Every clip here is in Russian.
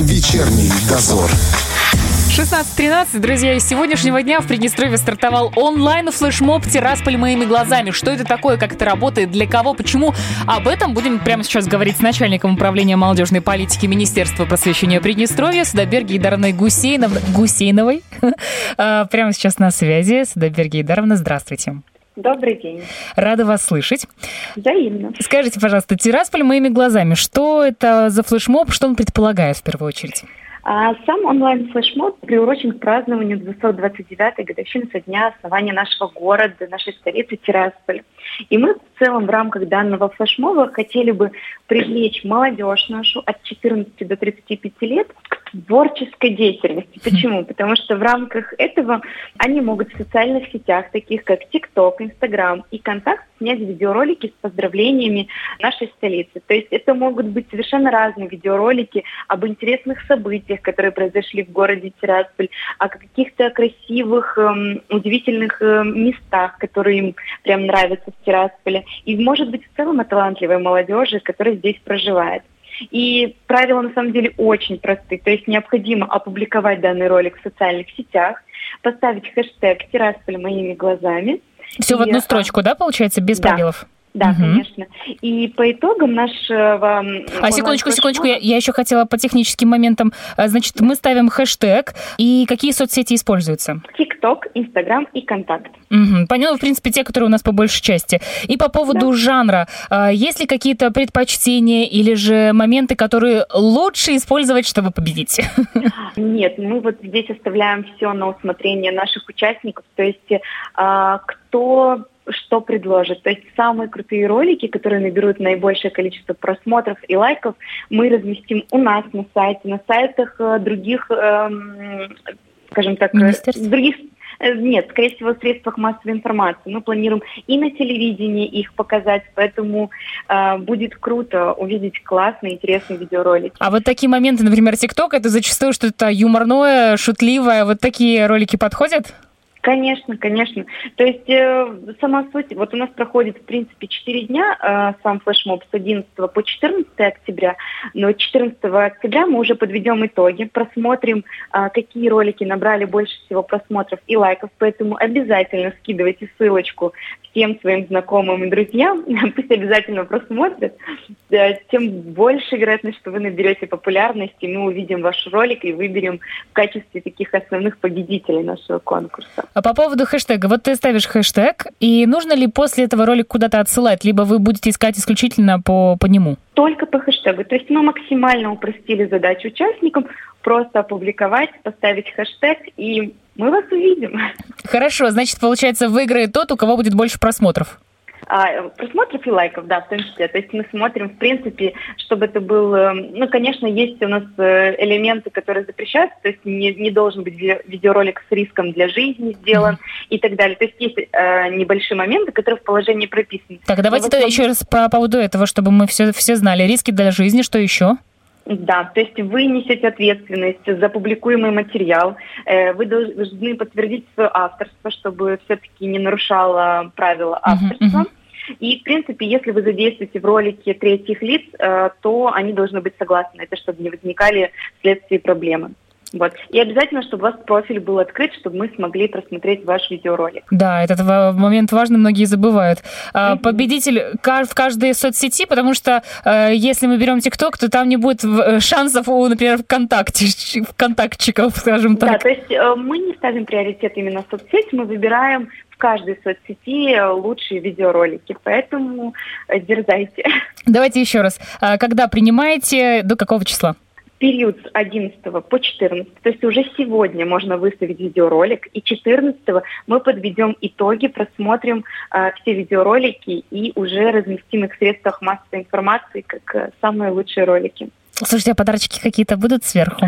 Вечерний дозор. 16.13, друзья, из сегодняшнего дня в Приднестровье стартовал онлайн-флешмоб «Тирасполь моими глазами». Что это такое, как это работает, для кого, почему? Об этом будем прямо сейчас говорить с начальником управления молодежной политики Министерства просвещения Приднестровья Судоберги Идаровной Гусейнов... Гусейновой. А, прямо сейчас на связи. Судоберги Идаровна, здравствуйте. Добрый день. Рада вас слышать. Взаимно. Скажите, пожалуйста, «Тирасполь моими глазами». Что это за флешмоб, что он предполагает в первую очередь? А сам онлайн-флешмоб приурочен к празднованию 229-й годовщины со дня основания нашего города, нашей столицы Тирасполь. И мы в целом в рамках данного флешмоба хотели бы привлечь молодежь нашу от 14 до 35 лет к творческой деятельности. Почему? Потому что в рамках этого они могут в социальных сетях, таких как TikTok, Instagram и Контакт, снять видеоролики с поздравлениями нашей столицы. То есть это могут быть совершенно разные видеоролики об интересных событиях, которые произошли в городе Тирасполь, о каких-то красивых, эм, удивительных э, местах, которые им прям нравятся в Тирасполе. И, может быть, в целом о талантливой молодежи, которая здесь проживает. И правила на самом деле очень просты. То есть необходимо опубликовать данный ролик в социальных сетях, поставить хэштег «Тирасполь моими глазами». Все и, в одну строчку, да, получается, без да. пробелов? Да, угу. конечно. И по итогам нашего... А секундочку, секундочку, я, я еще хотела по техническим моментам. А, значит, мы ставим хэштег. И какие соцсети используются? ТикТок, Инстаграм и Контакт. Угу. Поняла, в принципе, те, которые у нас по большей части. И по поводу да. жанра. А, есть ли какие-то предпочтения или же моменты, которые лучше использовать, чтобы победить? Нет, мы вот здесь оставляем все на усмотрение наших участников. То есть а, кто что предложит. То есть самые крутые ролики, которые наберут наибольшее количество просмотров и лайков, мы разместим у нас на сайте, на сайтах э, других, эм, скажем так, э, других э, нет, скорее всего, в средствах массовой информации. Мы планируем и на телевидении их показать, поэтому э, будет круто увидеть классные, интересные видеоролики. А вот такие моменты, например, ТикТок, это зачастую что-то юморное, шутливое. Вот такие ролики подходят? Конечно, конечно. То есть э, сама суть, вот у нас проходит, в принципе, 4 дня э, сам флешмоб с 11 по 14 октября, но 14 октября мы уже подведем итоги, просмотрим, э, какие ролики набрали больше всего просмотров и лайков, поэтому обязательно скидывайте ссылочку всем своим знакомым и друзьям, пусть обязательно просмотрят, тем больше вероятность, что вы наберете популярности, мы увидим ваш ролик и выберем в качестве таких основных победителей нашего конкурса. А по поводу хэштега, вот ты ставишь хэштег, и нужно ли после этого ролик куда-то отсылать, либо вы будете искать исключительно по, по нему? Только по хэштегу. То есть мы максимально упростили задачу участникам, просто опубликовать, поставить хэштег, и мы вас увидим. Хорошо, значит, получается, выиграет тот, у кого будет больше просмотров. А, просмотров и лайков, да, в том числе. То есть мы смотрим, в принципе, чтобы это был... Э, ну, конечно, есть у нас э, элементы, которые запрещаются, то есть не, не должен быть видеоролик с риском для жизни сделан mm-hmm. и так далее. То есть есть э, небольшие моменты, которые в положении прописаны. Так, давайте тогда еще раз по поводу этого, чтобы мы все, все знали. Риски для жизни, что еще? Да, то есть вы несете ответственность за публикуемый материал. Э, вы должны подтвердить свое авторство, чтобы все-таки не нарушало правила авторства. Uh-huh, И, в принципе, если вы задействуете в ролике третьих лиц, э, то они должны быть согласны это, чтобы не возникали вследствие проблемы. Вот. И обязательно, чтобы у вас профиль был открыт, чтобы мы смогли просмотреть ваш видеоролик. Да, этот момент важный, многие забывают. Mm-hmm. Победитель в каждой соцсети, потому что э, если мы берем ТикТок, то там не будет э, шансов у, например, ВКонтакте, ВКонтактчиков, скажем так. Да, то есть э, мы не ставим приоритет именно соцсети, мы выбираем в каждой соцсети лучшие видеоролики, поэтому дерзайте. Давайте еще раз. А когда принимаете, до какого числа? Период с 11 по 14, то есть уже сегодня можно выставить видеоролик, и 14 мы подведем итоги, просмотрим э, все видеоролики и уже разместим их в средствах массовой информации как э, самые лучшие ролики. Слушайте, а подарочки какие-то будут сверху?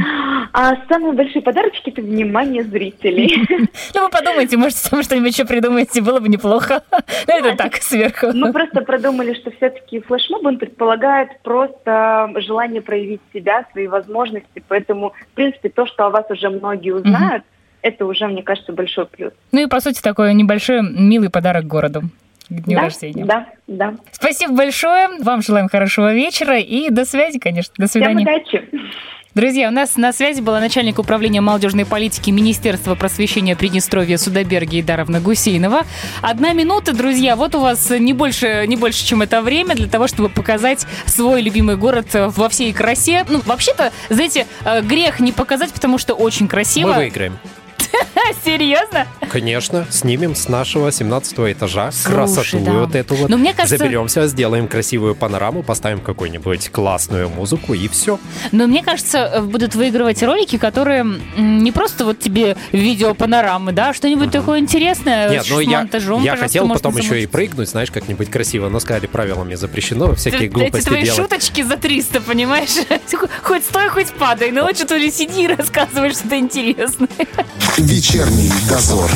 А самые большие подарочки – это внимание зрителей. Ну, вы подумайте, может, там что-нибудь еще придумаете, было бы неплохо. Ну, это так, сверху. Мы просто продумали, что все-таки флешмоб, он предполагает просто желание проявить себя, свои возможности, поэтому, в принципе, то, что о вас уже многие узнают, это уже, мне кажется, большой плюс. Ну и, по сути, такой небольшой милый подарок городу к дню да, рождения. Да, да. Спасибо большое. Вам желаем хорошего вечера и до связи, конечно. До свидания. Всем удачи. Друзья, у нас на связи была начальник управления молодежной политики Министерства просвещения Приднестровья Судоберги Даровна Гусейнова. Одна минута, друзья, вот у вас не больше, не больше, чем это время для того, чтобы показать свой любимый город во всей красе. Ну, вообще-то, знаете, э, грех не показать, потому что очень красиво. Мы выиграем. Серьезно? Конечно, снимем с нашего 17 этажа Слушай, красоту да. вот эту вот. Но мне кажется... Заберемся, сделаем красивую панораму, поставим какую-нибудь классную музыку и все. Но мне кажется, э, будут выигрывать ролики, которые не просто вот тебе видео панорамы, да, а что-нибудь uh-huh. такое интересное Нет, ну я, я хотел потом еще и прыгнуть, знаешь, как-нибудь красиво, но сказали, правилами запрещено всякие Ты, глупости Эти твои делать. шуточки за 300, понимаешь? Хоть стой, хоть падай, но лучше ты сиди и рассказывай что-то интересное. Вечерний дозор.